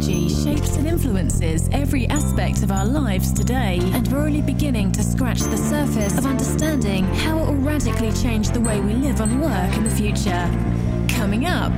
technology shapes and influences every aspect of our lives today, and we're only beginning to scratch the surface of understanding how it will radically change the way we live and work in the future. Coming up.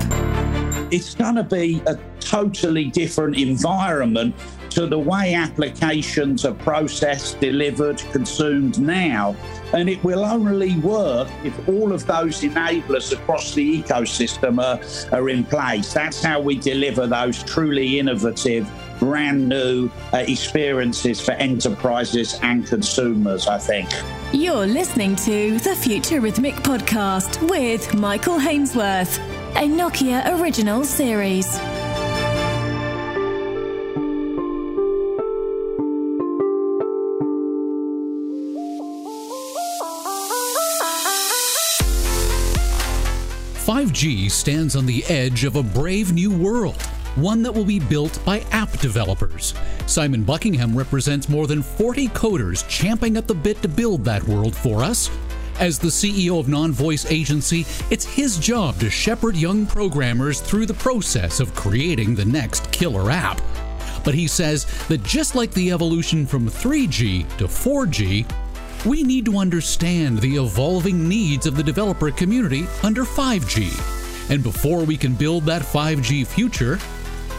It's going to be a totally different environment to the way applications are processed, delivered, consumed now. And it will only work if all of those enablers across the ecosystem are, are in place. That's how we deliver those truly innovative, brand new uh, experiences for enterprises and consumers, I think. You're listening to the Futurithmic Podcast with Michael Hainsworth, a Nokia original series. 5G stands on the edge of a brave new world, one that will be built by app developers. Simon Buckingham represents more than 40 coders champing at the bit to build that world for us. As the CEO of Nonvoice Agency, it's his job to shepherd young programmers through the process of creating the next killer app. But he says that just like the evolution from 3G to 4G, we need to understand the evolving needs of the developer community under 5G. And before we can build that 5G future,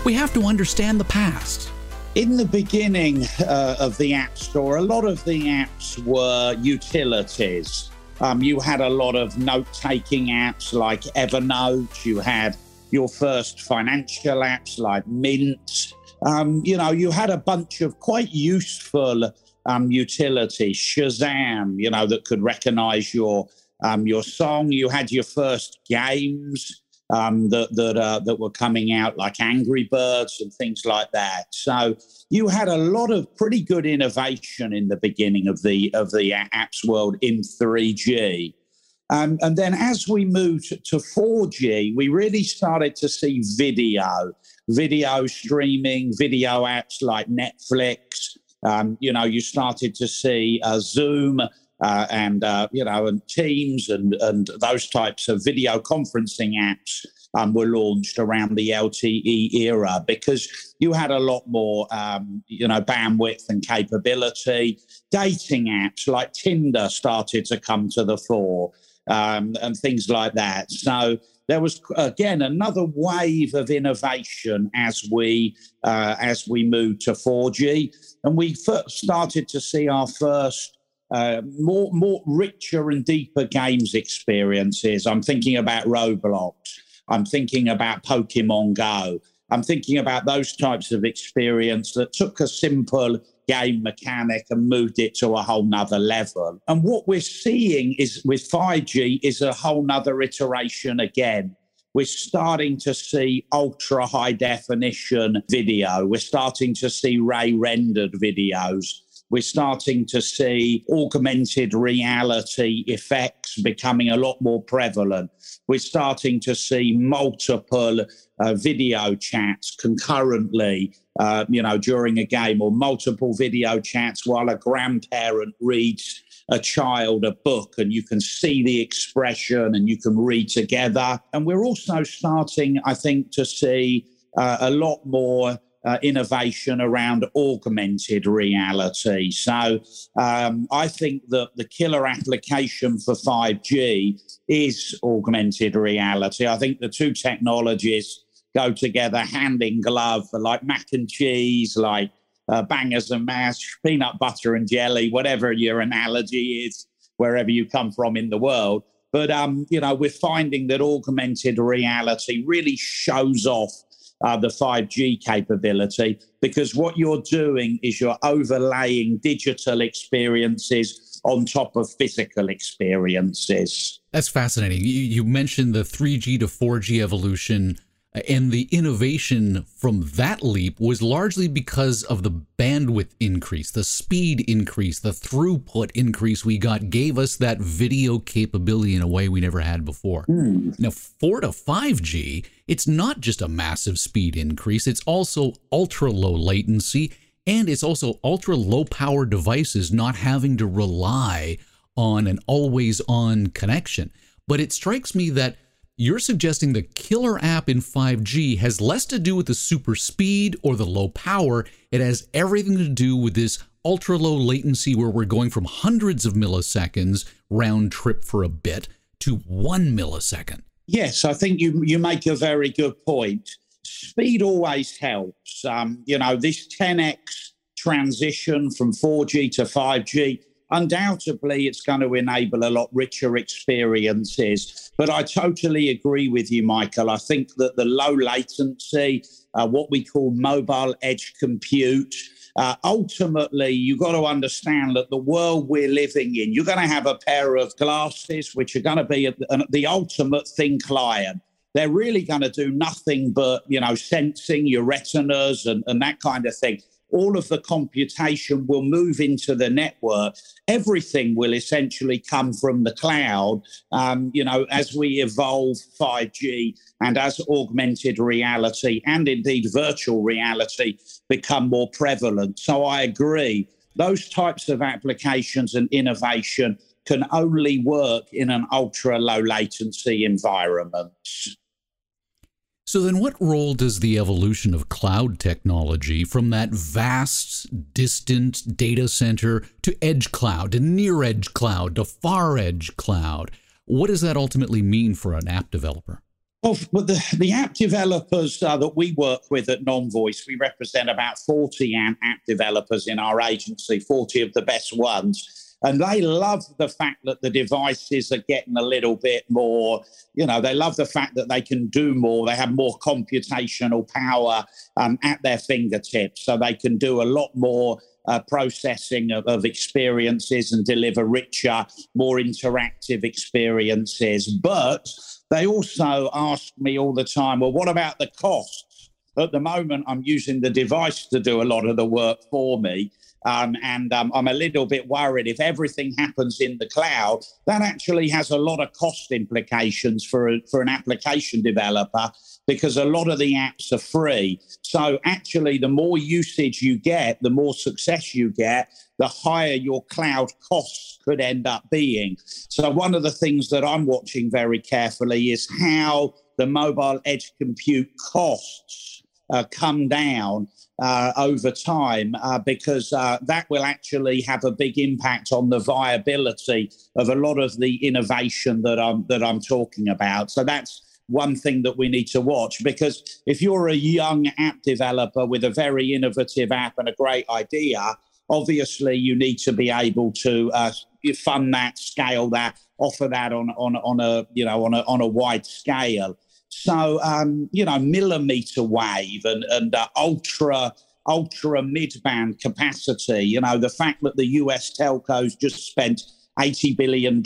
we have to understand the past. In the beginning uh, of the App Store, a lot of the apps were utilities. Um, you had a lot of note taking apps like Evernote, you had your first financial apps like Mint. Um, you know, you had a bunch of quite useful um, utility, Shazam, you know, that could recognize your um, your song. You had your first games um, that that uh, that were coming out, like Angry Birds and things like that. So you had a lot of pretty good innovation in the beginning of the of the apps world in 3G. Um, and then as we moved to 4G, we really started to see video, video streaming, video apps like Netflix, um, you know, you started to see uh, Zoom uh, and uh, you know, and Teams and and those types of video conferencing apps um, were launched around the LTE era because you had a lot more, um, you know, bandwidth and capability. Dating apps like Tinder started to come to the fore um, and things like that. So there was again another wave of innovation as we uh, as we moved to 4G, and we started to see our first uh, more more richer and deeper games experiences. I'm thinking about Roblox. I'm thinking about Pokemon Go. I'm thinking about those types of experience that took a simple game mechanic and moved it to a whole nother level. And what we're seeing is with 5G is a whole nother iteration again. We're starting to see ultra high definition video. We're starting to see ray rendered videos. We're starting to see augmented reality effects becoming a lot more prevalent. We're starting to see multiple uh, video chats concurrently uh, you know, during a game or multiple video chats while a grandparent reads a child a book and you can see the expression and you can read together. And we're also starting, I think, to see uh, a lot more uh, innovation around augmented reality. So um, I think that the killer application for 5G is augmented reality. I think the two technologies go together hand in glove, like mac and cheese, like uh, bangers and mash, peanut butter and jelly, whatever your analogy is, wherever you come from in the world. But um, you know, we're finding that augmented reality really shows off uh, the 5G capability because what you're doing is you're overlaying digital experiences on top of physical experiences. That's fascinating. You, you mentioned the 3G to 4G evolution and the innovation from that leap was largely because of the bandwidth increase, the speed increase, the throughput increase we got gave us that video capability in a way we never had before. Mm. Now, 4 to 5G, it's not just a massive speed increase, it's also ultra low latency and it's also ultra low power devices not having to rely on an always on connection. But it strikes me that you're suggesting the killer app in 5G has less to do with the super speed or the low power. It has everything to do with this ultra low latency where we're going from hundreds of milliseconds round trip for a bit to one millisecond. Yes, I think you you make a very good point. Speed always helps. Um, you know, this 10x transition from 4G to 5G undoubtedly it's going to enable a lot richer experiences. But I totally agree with you, Michael. I think that the low latency, uh, what we call mobile edge compute, uh, ultimately, you've got to understand that the world we're living in, you're going to have a pair of glasses which are going to be a, a, the ultimate thin client. They're really going to do nothing but, you know, sensing your retinas and, and that kind of thing all of the computation will move into the network. Everything will essentially come from the cloud. Um, you know, as we evolve 5G and as augmented reality and indeed virtual reality become more prevalent. So I agree. Those types of applications and innovation can only work in an ultra low latency environment. So, then what role does the evolution of cloud technology from that vast, distant data center to edge cloud, to near edge cloud, to far edge cloud? What does that ultimately mean for an app developer? Well, the, the app developers uh, that we work with at Nonvoice, we represent about 40 app developers in our agency, 40 of the best ones. And they love the fact that the devices are getting a little bit more, you know, they love the fact that they can do more. They have more computational power um, at their fingertips. So they can do a lot more uh, processing of, of, experiences and deliver richer, more interactive experiences. But they also ask me all the time, well, what about the costs? At the moment, I'm using the device to do a lot of the work for me. Um, and um, I'm a little bit worried if everything happens in the cloud, that actually has a lot of cost implications for, a, for an application developer because a lot of the apps are free. So, actually, the more usage you get, the more success you get, the higher your cloud costs could end up being. So, one of the things that I'm watching very carefully is how the mobile edge compute costs uh, come down uh, over time uh, because uh, that will actually have a big impact on the viability of a lot of the innovation that I'm that I'm talking about. So that's one thing that we need to watch because if you're a young app developer with a very innovative app and a great idea, obviously you need to be able to uh, fund that, scale that, offer that on on on a you know on a on a wide scale. So, um, you know, millimeter wave and, and uh, ultra ultra mid-band capacity. You know, the fact that the US telcos just spent $80 billion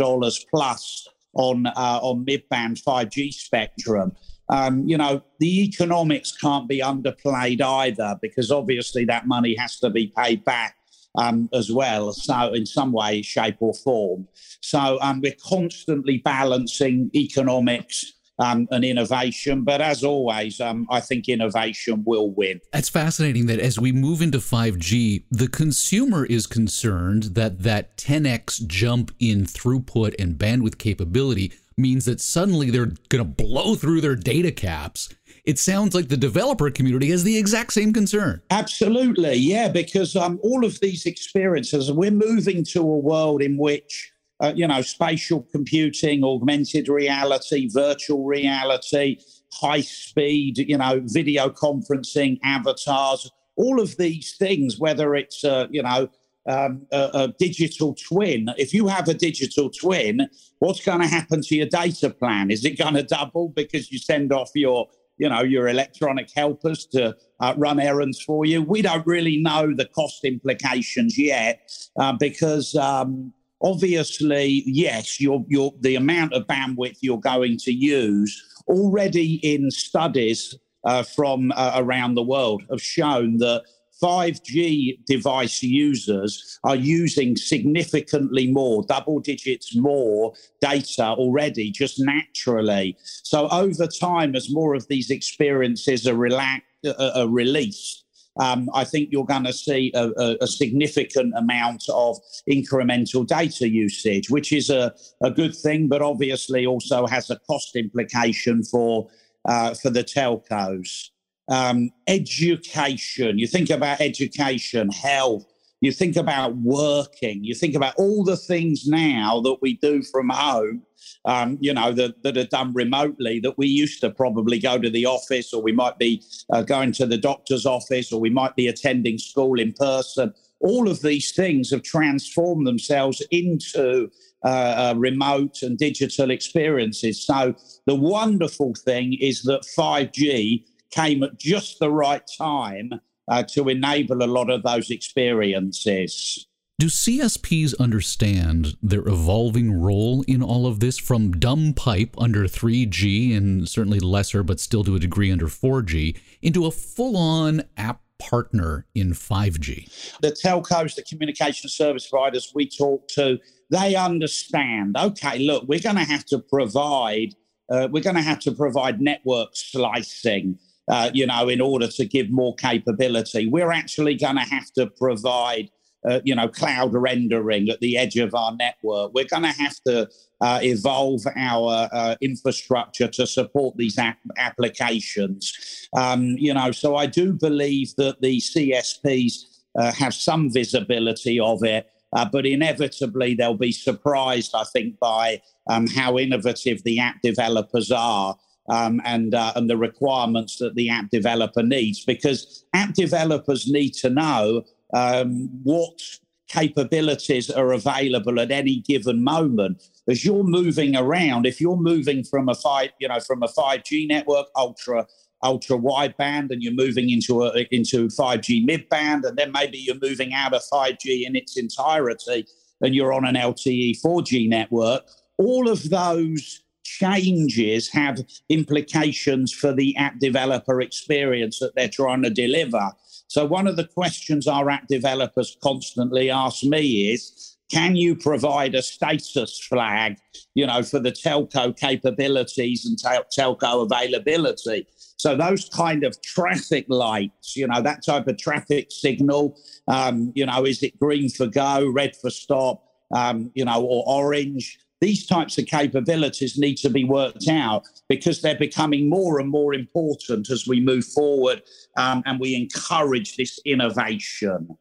plus on, uh, on mid-band 5G spectrum. Um, you know, the economics can't be underplayed either because obviously that money has to be paid back um, as well. So, in some way, shape, or form. So, um, we're constantly balancing economics um, and innovation. But as always, um, I think innovation will win. It's fascinating that as we move into 5G, the consumer is concerned that that 10x jump in throughput and bandwidth capability means that suddenly they're going to blow through their data caps. It sounds like the developer community has the exact same concern. Absolutely, yeah, because um, all of these experiences, we're moving to a world in which uh, you know, spatial computing, augmented reality, virtual reality, high speed, you know, video conferencing, avatars, all of these things, whether it's, uh, you know, um, a, a, digital twin. If you have a digital twin, what's going to happen to your data plan? Is it going to double because you send off your, you know, your electronic helpers to uh, run errands for you? We don't really know the cost implications yet uh, because um, obviously, yes, your your the amount of bandwidth you're going to use already in studies uh, from uh, around the world have shown that 5G device users are using significantly more, double digits more data already, just naturally. So over time, as more of these experiences are, uh, are released, um, I think you're going to see a, a, a, significant amount of incremental data usage, which is a, a good thing, but obviously also has a cost implication for uh, for the telcos. Um, education. You think about education, health. You think about working. You think about all the things now that we do from home um, you know, that, that are done remotely that we used to probably go to the office or we might be uh, going to the doctor's office or we might be attending school in person. All of these things have transformed themselves into uh, uh, remote and digital experiences. So the wonderful thing is that 5G came at just the right time uh, to enable a lot of those experiences. Do CSPs understand their evolving role in all of this from dumb pipe under 3G and certainly lesser, but still to a degree under 4G, into a full on app partner in 5G? The telcos, the communication service providers we talk to, they understand okay, look, we're going to have to provide. Uh, we're going to have to provide network slicing, uh, you know, in order to give more capability. We're actually going to have to provide uh, you know, cloud rendering at the edge of our network. We're going to have to uh, evolve our uh, infrastructure to support these ap- applications. Um, you know, so I do believe that the CSPs uh, have some visibility of it. Uh, but inevitably, they'll be surprised, I think, by um, how innovative the app developers are um, and uh, and the requirements that the app developer needs, because app developers need to know um, what capabilities are available at any given moment. As you're moving around, if you're moving from a five, you know, from a 5G network, ultra ultra wideband, and you're moving into a into 5G mid band, and then maybe you're moving out of 5G in its entirety, and you're on an LTE 4G network. All of those changes have implications for the app developer experience that they're trying to deliver. So, one of the questions our app developers constantly ask me is can you provide a status flag, you know, for the telco capabilities and tel- telco availability? So those kind of traffic lights, you know, that type of traffic signal, um, you know, is it green for go, red for stop, um, you know, or orange? These types of capabilities need to be worked out because they're becoming more and more important as we move forward um, and we encourage this innovation.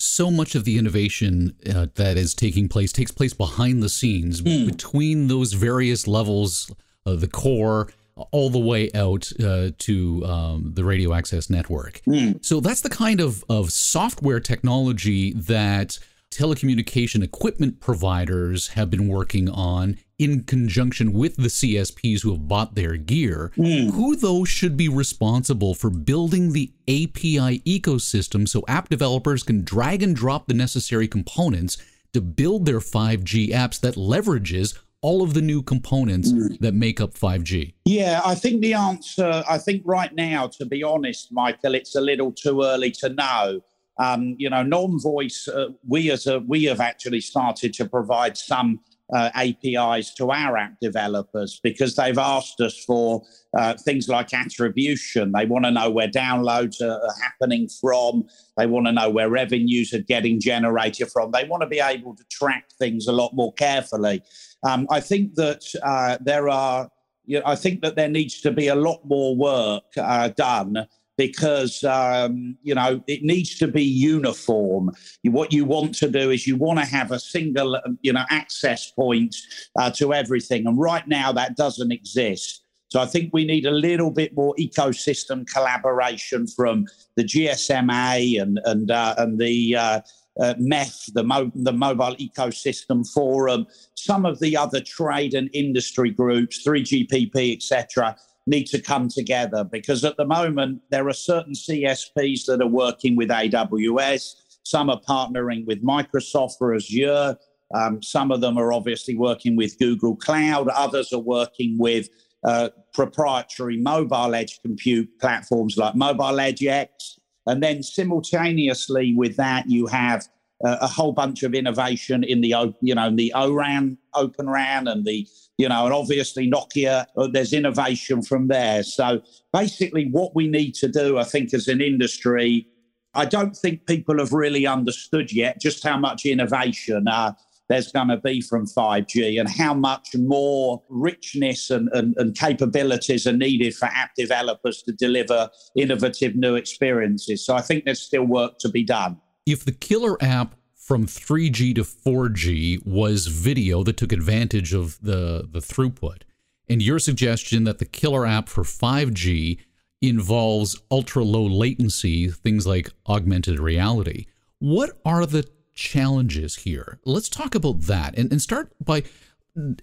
So much of the innovation uh, that is taking place takes place behind the scenes mm. between those various levels of the core all the way out uh, to um, the radio access network. Mm. So that's the kind of, of software technology that telecommunication equipment providers have been working on in conjunction with the CSPs who have bought their gear. Mm. Who, though, should be responsible for building the API ecosystem so app developers can drag and drop the necessary components to build their 5G apps that leverages all of the new components mm. that make up 5G? Yeah, I think the answer, I think right now, to be honest, Michael, it's a little too early to know. Um, you know, Nonvoice. Uh, we as a we have actually started to provide some uh, APIs to our app developers because they've asked us for uh, things like attribution. They want to know where downloads are, are happening from. They want to know where revenues are getting generated from. They want to be able to track things a lot more carefully. Um, I think that uh, there are. You know, I think that there needs to be a lot more work uh, done because um, you know it needs to be uniform. What you want to do is you want to have a single um, you know access point uh, to everything, and right now that doesn't exist. So I think we need a little bit more ecosystem collaboration from the GSMA and and uh, and the uh, uh, MEF, the, Mo- the Mobile Ecosystem Forum, some of the other trade and industry groups, 3GPP, etc need to come together because at the moment there are certain CSPs that are working with AWS, some are partnering with Microsoft for Azure, um, some of them are obviously working with Google Cloud, others are working with uh, proprietary mobile edge compute platforms like MobiledgeX. And then simultaneously with that, you have uh, a whole bunch of innovation in the you know the ORAN, Open RAN, and the you know, and obviously Nokia, uh, there's innovation from there. So basically, what we need to do, I think, as an industry, I don't think people have really understood yet just how much innovation uh, there's going to be from 5G and how much more richness and, and, and, capabilities are needed for app developers to deliver innovative new experiences. So I think there's still work to be done. If the killer app from 3G to 4G was video that took advantage of the, the throughput, and your suggestion that the killer app for 5G involves ultra low latency, things like augmented reality, what are the challenges here. Let's talk about that and, and start by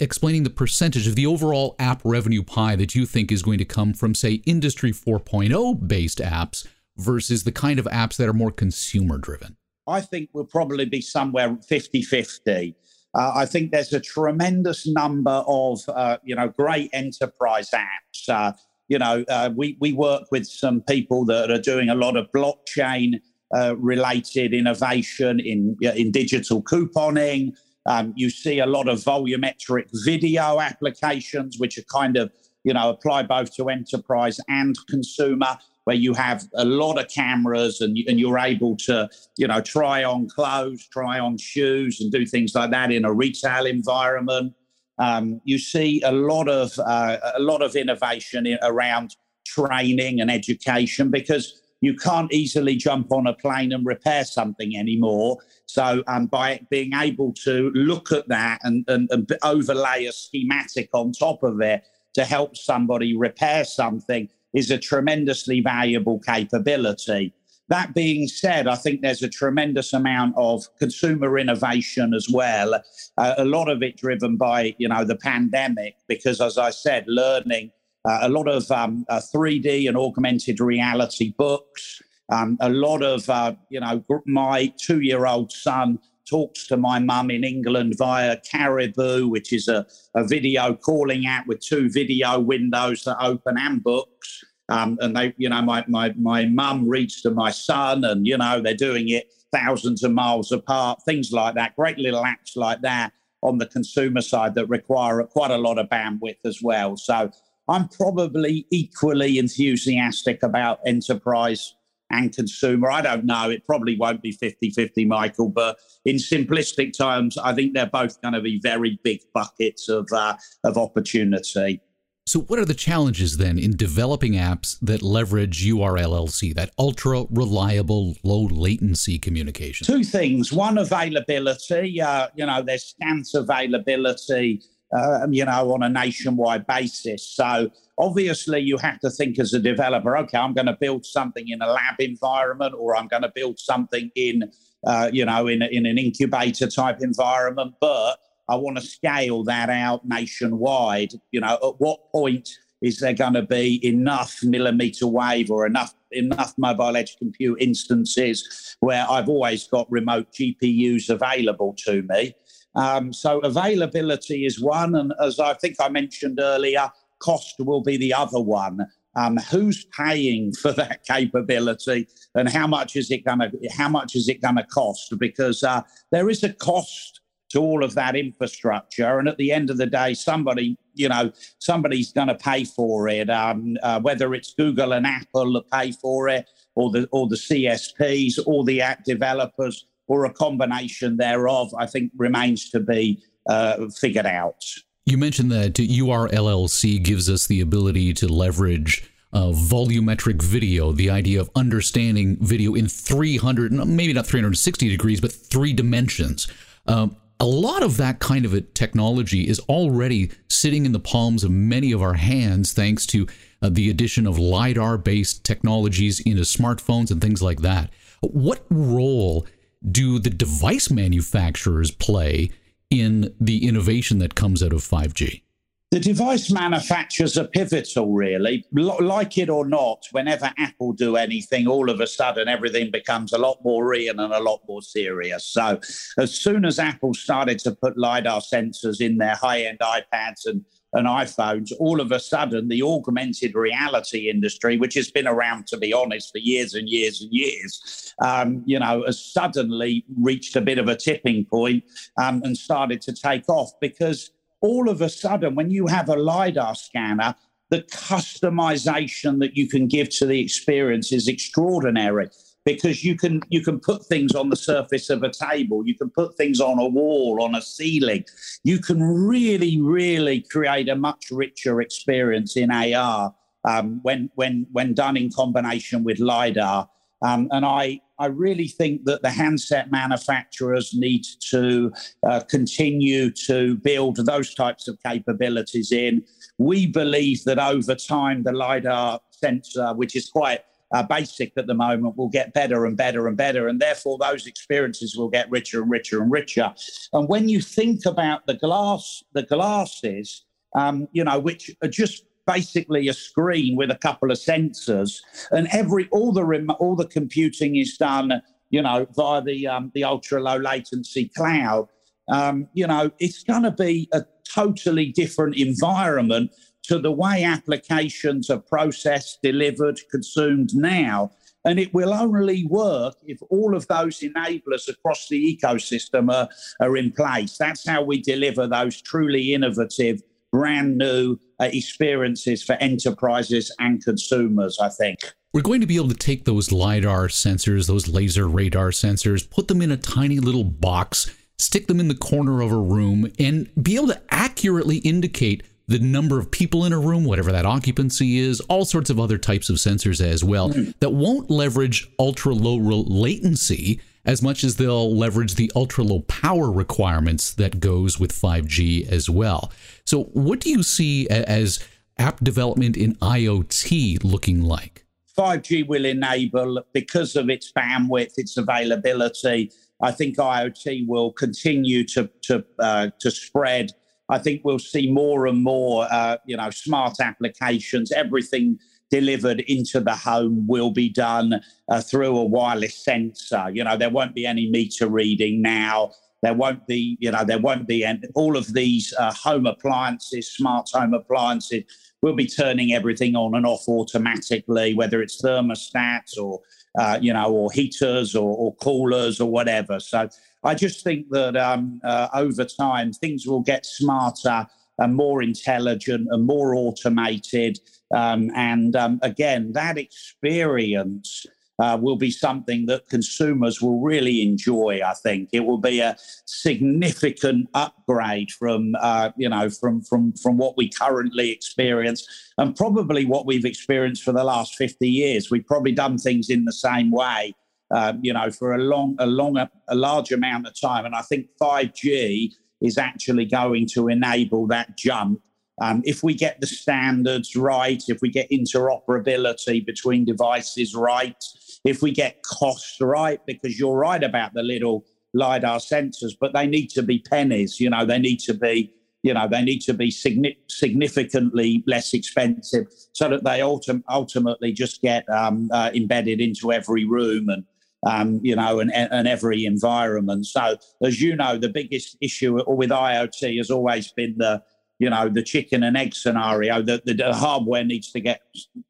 explaining the percentage of the overall app revenue pie that you think is going to come from, say, Industry 4.0 based apps versus the kind of apps that are more consumer driven. I think we'll probably be somewhere 50 50. Uh, I think there's a tremendous number of, uh, you know, great enterprise apps. Uh, you know, uh, we, we work with some people that are doing a lot of blockchain uh, related innovation in, in digital couponing. Um, you see a lot of volumetric video applications, which are kind of, you know, apply both to enterprise and consumer, where you have a lot of cameras and, and you're able to, you know, try on clothes, try on shoes, and do things like that in a retail environment. Um, you see a lot of uh, a lot of innovation in, around training and education because you can't easily jump on a plane and repair something anymore. So, um, by being able to look at that and, and, and overlay a schematic on top of it to help somebody repair something is a tremendously valuable capability. That being said, I think there's a tremendous amount of consumer innovation as well. Uh, a lot of it driven by, you know, the pandemic, because as I said, learning uh, a lot of um, uh, 3D and augmented reality books. Um, a lot of, uh, you know, my two year old son talks to my mum in England via Caribu, which is a, a video calling app with two video windows that open and books. Um, and they, you know, my my my mum reads to my son, and you know, they're doing it thousands of miles apart. Things like that. Great little apps like that on the consumer side that require quite a lot of bandwidth as well. So I'm probably equally enthusiastic about enterprise and consumer. I don't know. It probably won't be 50 50, Michael, but in simplistic terms, I think they're both going to be very big buckets of, uh, of opportunity. So, what are the challenges then in developing apps that leverage URLLC, that ultra reliable, low latency communication? Two things. One, availability. Uh, you know, there's scant availability uh, you know, on a nationwide basis. So obviously, you have to think as a developer, okay, I'm going to build something in a lab environment, or I'm going to build something in, uh, you know, in in an incubator type environment, but I want to scale that out nationwide. You know, at what point is there going to be enough millimeter wave or enough enough mobile edge compute instances where I've always got remote GPUs available to me? Um, so availability is one, and as I think I mentioned earlier, cost will be the other one. Um, who's paying for that capability, and how much is it going to how much is it going to cost? Because uh, there is a cost to all of that infrastructure, and at the end of the day, somebody you know somebody's going to pay for it. Um, uh, whether it's Google and Apple that pay for it, or the or the CSPs, or the app developers or a combination thereof, I think remains to be uh, figured out. You mentioned that URLLC gives us the ability to leverage uh, volumetric video, the idea of understanding video in 300, maybe not 360 degrees, but three dimensions. Um, a lot of that kind of a technology is already sitting in the palms of many of our hands thanks to uh, the addition of LiDAR based technologies into smartphones and things like that. What role do the device manufacturers play in the innovation that comes out of 5G? The device manufacturers are pivotal, really. L- like it or not, whenever Apple do anything, all of a sudden everything becomes a lot more real and a lot more serious. So, as soon as Apple started to put LiDAR sensors in their high end iPads and and iPhones, all of a sudden the augmented reality industry, which has been around, to be honest, for years and years and years, um, you know, has suddenly reached a bit of a tipping point, um, and started to take off because all of a sudden, when you have a LiDAR scanner, the customization that you can give to the experience is extraordinary because you can you can put things on the surface of a table. You can put things on a wall on a ceiling. You can really really create a much richer experience in ar um, when when when done in combination with lidar. Um, and I, I really think that the handset manufacturers need to uh, continue to build those types of capabilities in. We believe that over time, the LiDAR sensor, which is quite uh, basic at the moment will get better and better and better. And therefore, those experiences will get richer and richer and richer. And when you think about the glass, the glasses, um, you know, which are just basically a screen with a couple of sensors, and every all the rem- all the computing is done, you know, via the um, the ultra low latency cloud. Um, you know, it's going to be a totally different environment to the way applications are processed, delivered, consumed now. And it will only work if all of those enablers across the ecosystem are, are in place. That's how we deliver those truly innovative, brand new uh, experiences for enterprises and consumers, I think. We're going to be able to take those LiDAR sensors, those laser radar sensors, put them in a tiny little box, stick them in the corner of a room, and be able to accurately indicate the number of people in a room, whatever that occupancy is, all sorts of other types of sensors as well mm. that won't leverage ultra low latency as much as they'll leverage the ultra low power requirements that goes with 5G as well. So, what do you see as app development in IoT looking like? 5G will enable, because of its bandwidth, its availability, I think IoT will continue to, to, uh, to spread I think we'll see more and more, uh, you know, smart applications. Everything delivered into the home will be done uh, through a wireless sensor. You know, there won't be any meter reading now. There won't be, you know, there won't be any, all of these uh, home appliances, smart home appliances. We'll be turning everything on and off automatically, whether it's thermostats or, uh, you know, or heaters or, or coolers or whatever. So I just think that um, uh, over time things will get smarter and more intelligent and more automated. Um, and um, again, that experience uh, will be something that consumers will really enjoy. I think it will be a significant upgrade from uh, you know from from from what we currently experience, and probably what we've experienced for the last fifty years. We've probably done things in the same way um, you know, for a long, a long, a large amount of time. And I think 5G is actually going to enable that jump. Um, if we get the standards right, if we get interoperability between devices right, if we get costs right, because you're right about the little LiDAR sensors, but they need to be pennies, you know, they need to be you know they need to be significantly less expensive so that they ultim- ultimately just get um, uh, embedded into every room and um, you know, and, and every environment. So, as you know, the biggest issue with IoT has always been the, you know, the chicken and egg scenario. That the, the, hardware needs to get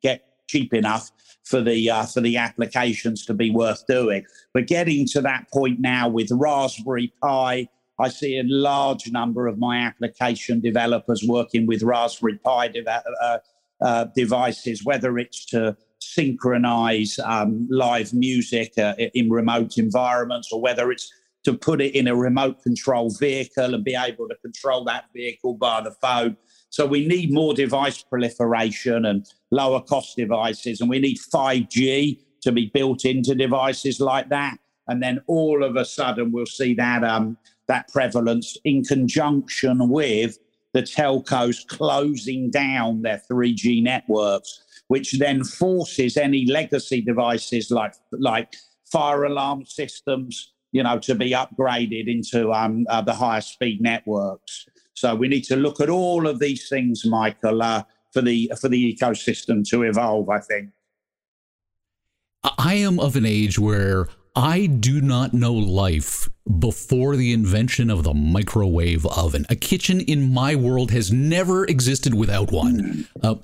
get cheap enough for the uh, for the applications to be worth doing. But getting to that point now with Raspberry Pi, I see a large number of my application developers working with Raspberry Pi de- uh, uh, devices, whether it's to synchronize um, live music uh, in remote environments or whether it's to put it in a remote control vehicle and be able to control that vehicle by the phone. So we need more device proliferation and lower cost devices, and we need 5G to be built into devices like that. And then all of a sudden, we'll see that um, that prevalence in conjunction with the telcos closing down their 3G networks which then forces any legacy devices like like fire alarm systems, you know, to be upgraded into um, uh, the higher speed networks. So we need to look at all of these things, Michael, uh, for the for the ecosystem to evolve. I think. I am of an age where I do not know life before the invention of the microwave oven. A kitchen in my world has never existed without one. Uh,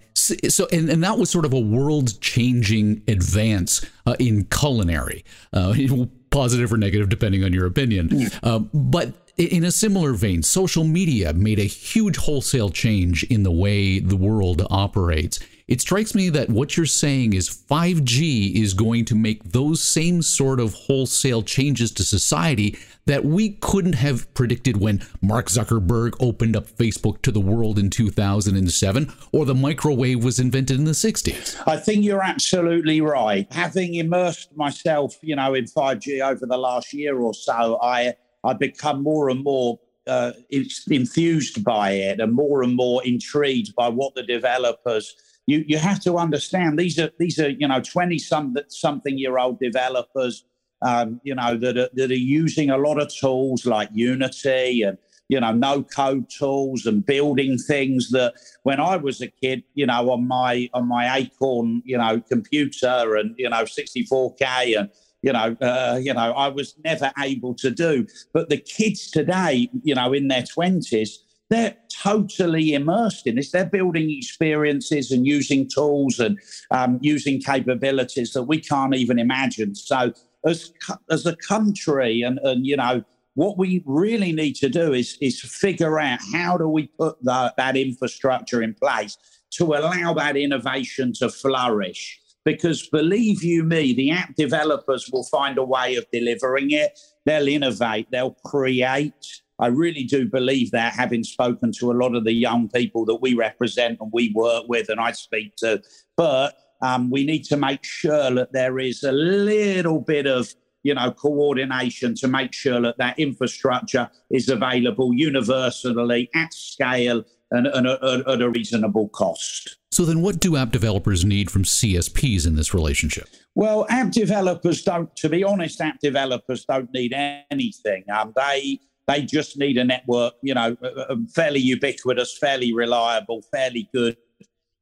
so, and, and, that was sort of a world changing advance uh, in culinary, uh, positive or negative, depending on your opinion. Uh, but in a similar vein, social media made a huge wholesale change in the way the world operates. It strikes me that what you're saying is 5G is going to make those same sort of wholesale changes to society that we couldn't have predicted when Mark Zuckerberg opened up Facebook to the world in 2007 or the microwave was invented in the 60s. I think you're absolutely right. Having immersed myself, you know, in 5G over the last year or so, I I've become more and more uh, enthused by it and more and more intrigued by what the developers you you have to understand these are these are you know 20 some something year old developers um, you know that are, that are using a lot of tools like unity and you know no code tools and building things that when i was a kid you know on my on my acorn you know computer and you know 64k and you know, uh, you know, I was never able to do. But the kids today, you know, in their twenties, they're totally immersed in this. They're building experiences and using tools and um, using capabilities that we can't even imagine. So, as as a country, and and you know, what we really need to do is is figure out how do we put the, that infrastructure in place to allow that innovation to flourish because believe you me, the app developers will find a way of delivering it. They'll innovate, they'll create. I really do believe that, having spoken to a lot of the young people that we represent and we work with and I speak to. But um, we need to make sure that there is a little bit of you know coordination to make sure that that infrastructure is available universally at scale and, and at, at a reasonable cost. So then what do app developers need from CSPs in this relationship? Well, app developers don't, to be honest, app developers don't need anything. Um, they they just need a network, you know, uh, uh, fairly ubiquitous, fairly reliable, fairly good.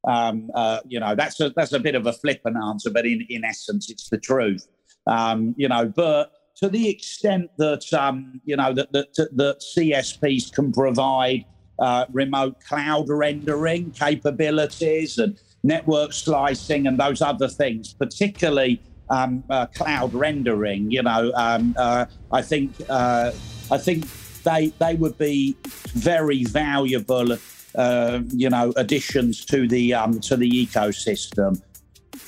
Um, uh, you know, that's a that's a bit of a flippant answer, but in, in essence, it's the truth. Um, you know, but to the extent that um, you know that, that that CSPs can provide uh, remote cloud rendering capabilities and network slicing and those other things, particularly um, uh, cloud rendering. You know, um, uh, I think uh, I think they they would be very valuable. Uh, you know, additions to the um, to the ecosystem.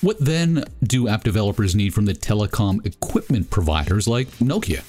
What then do app developers need from the telecom equipment providers like Nokia?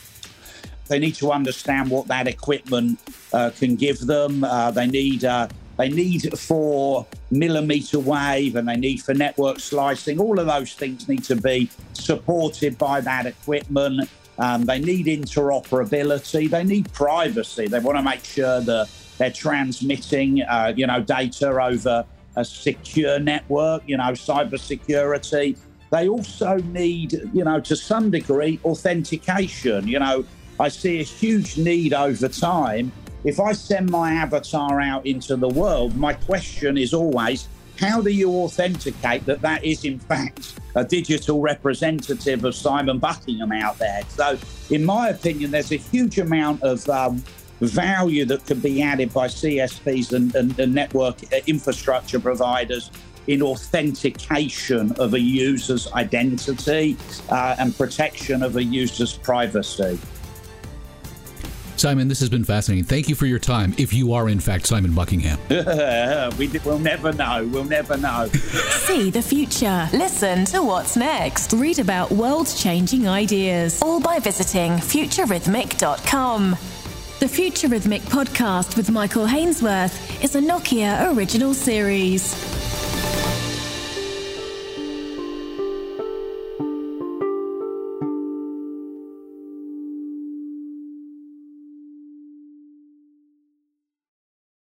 They need to understand what that equipment uh, can give them. Uh, they need uh, they need for millimeter wave and they need for network slicing. All of those things need to be supported by that equipment. Um, they need interoperability. They need privacy. They want to make sure that they're transmitting, uh, you know, data over a secure network. You know, cybersecurity. They also need, you know, to some degree, authentication. You know, I see a huge need over time. If I send my avatar out into the world, my question is always how do you authenticate that that is, in fact, a digital representative of Simon Buckingham out there? So, in my opinion, there's a huge amount of um, value that can be added by CSPs and, and, and network uh, infrastructure providers in authentication of a user's identity uh, and protection of a user's privacy. Simon, this has been fascinating. Thank you for your time. If you are, in fact, Simon Buckingham, we, will never know. We'll never know. See the future. Listen to what's next. Read about world changing ideas, all by visiting futurithmic.com. The Futurithmic podcast with Michael Hainsworth is a Nokia original series.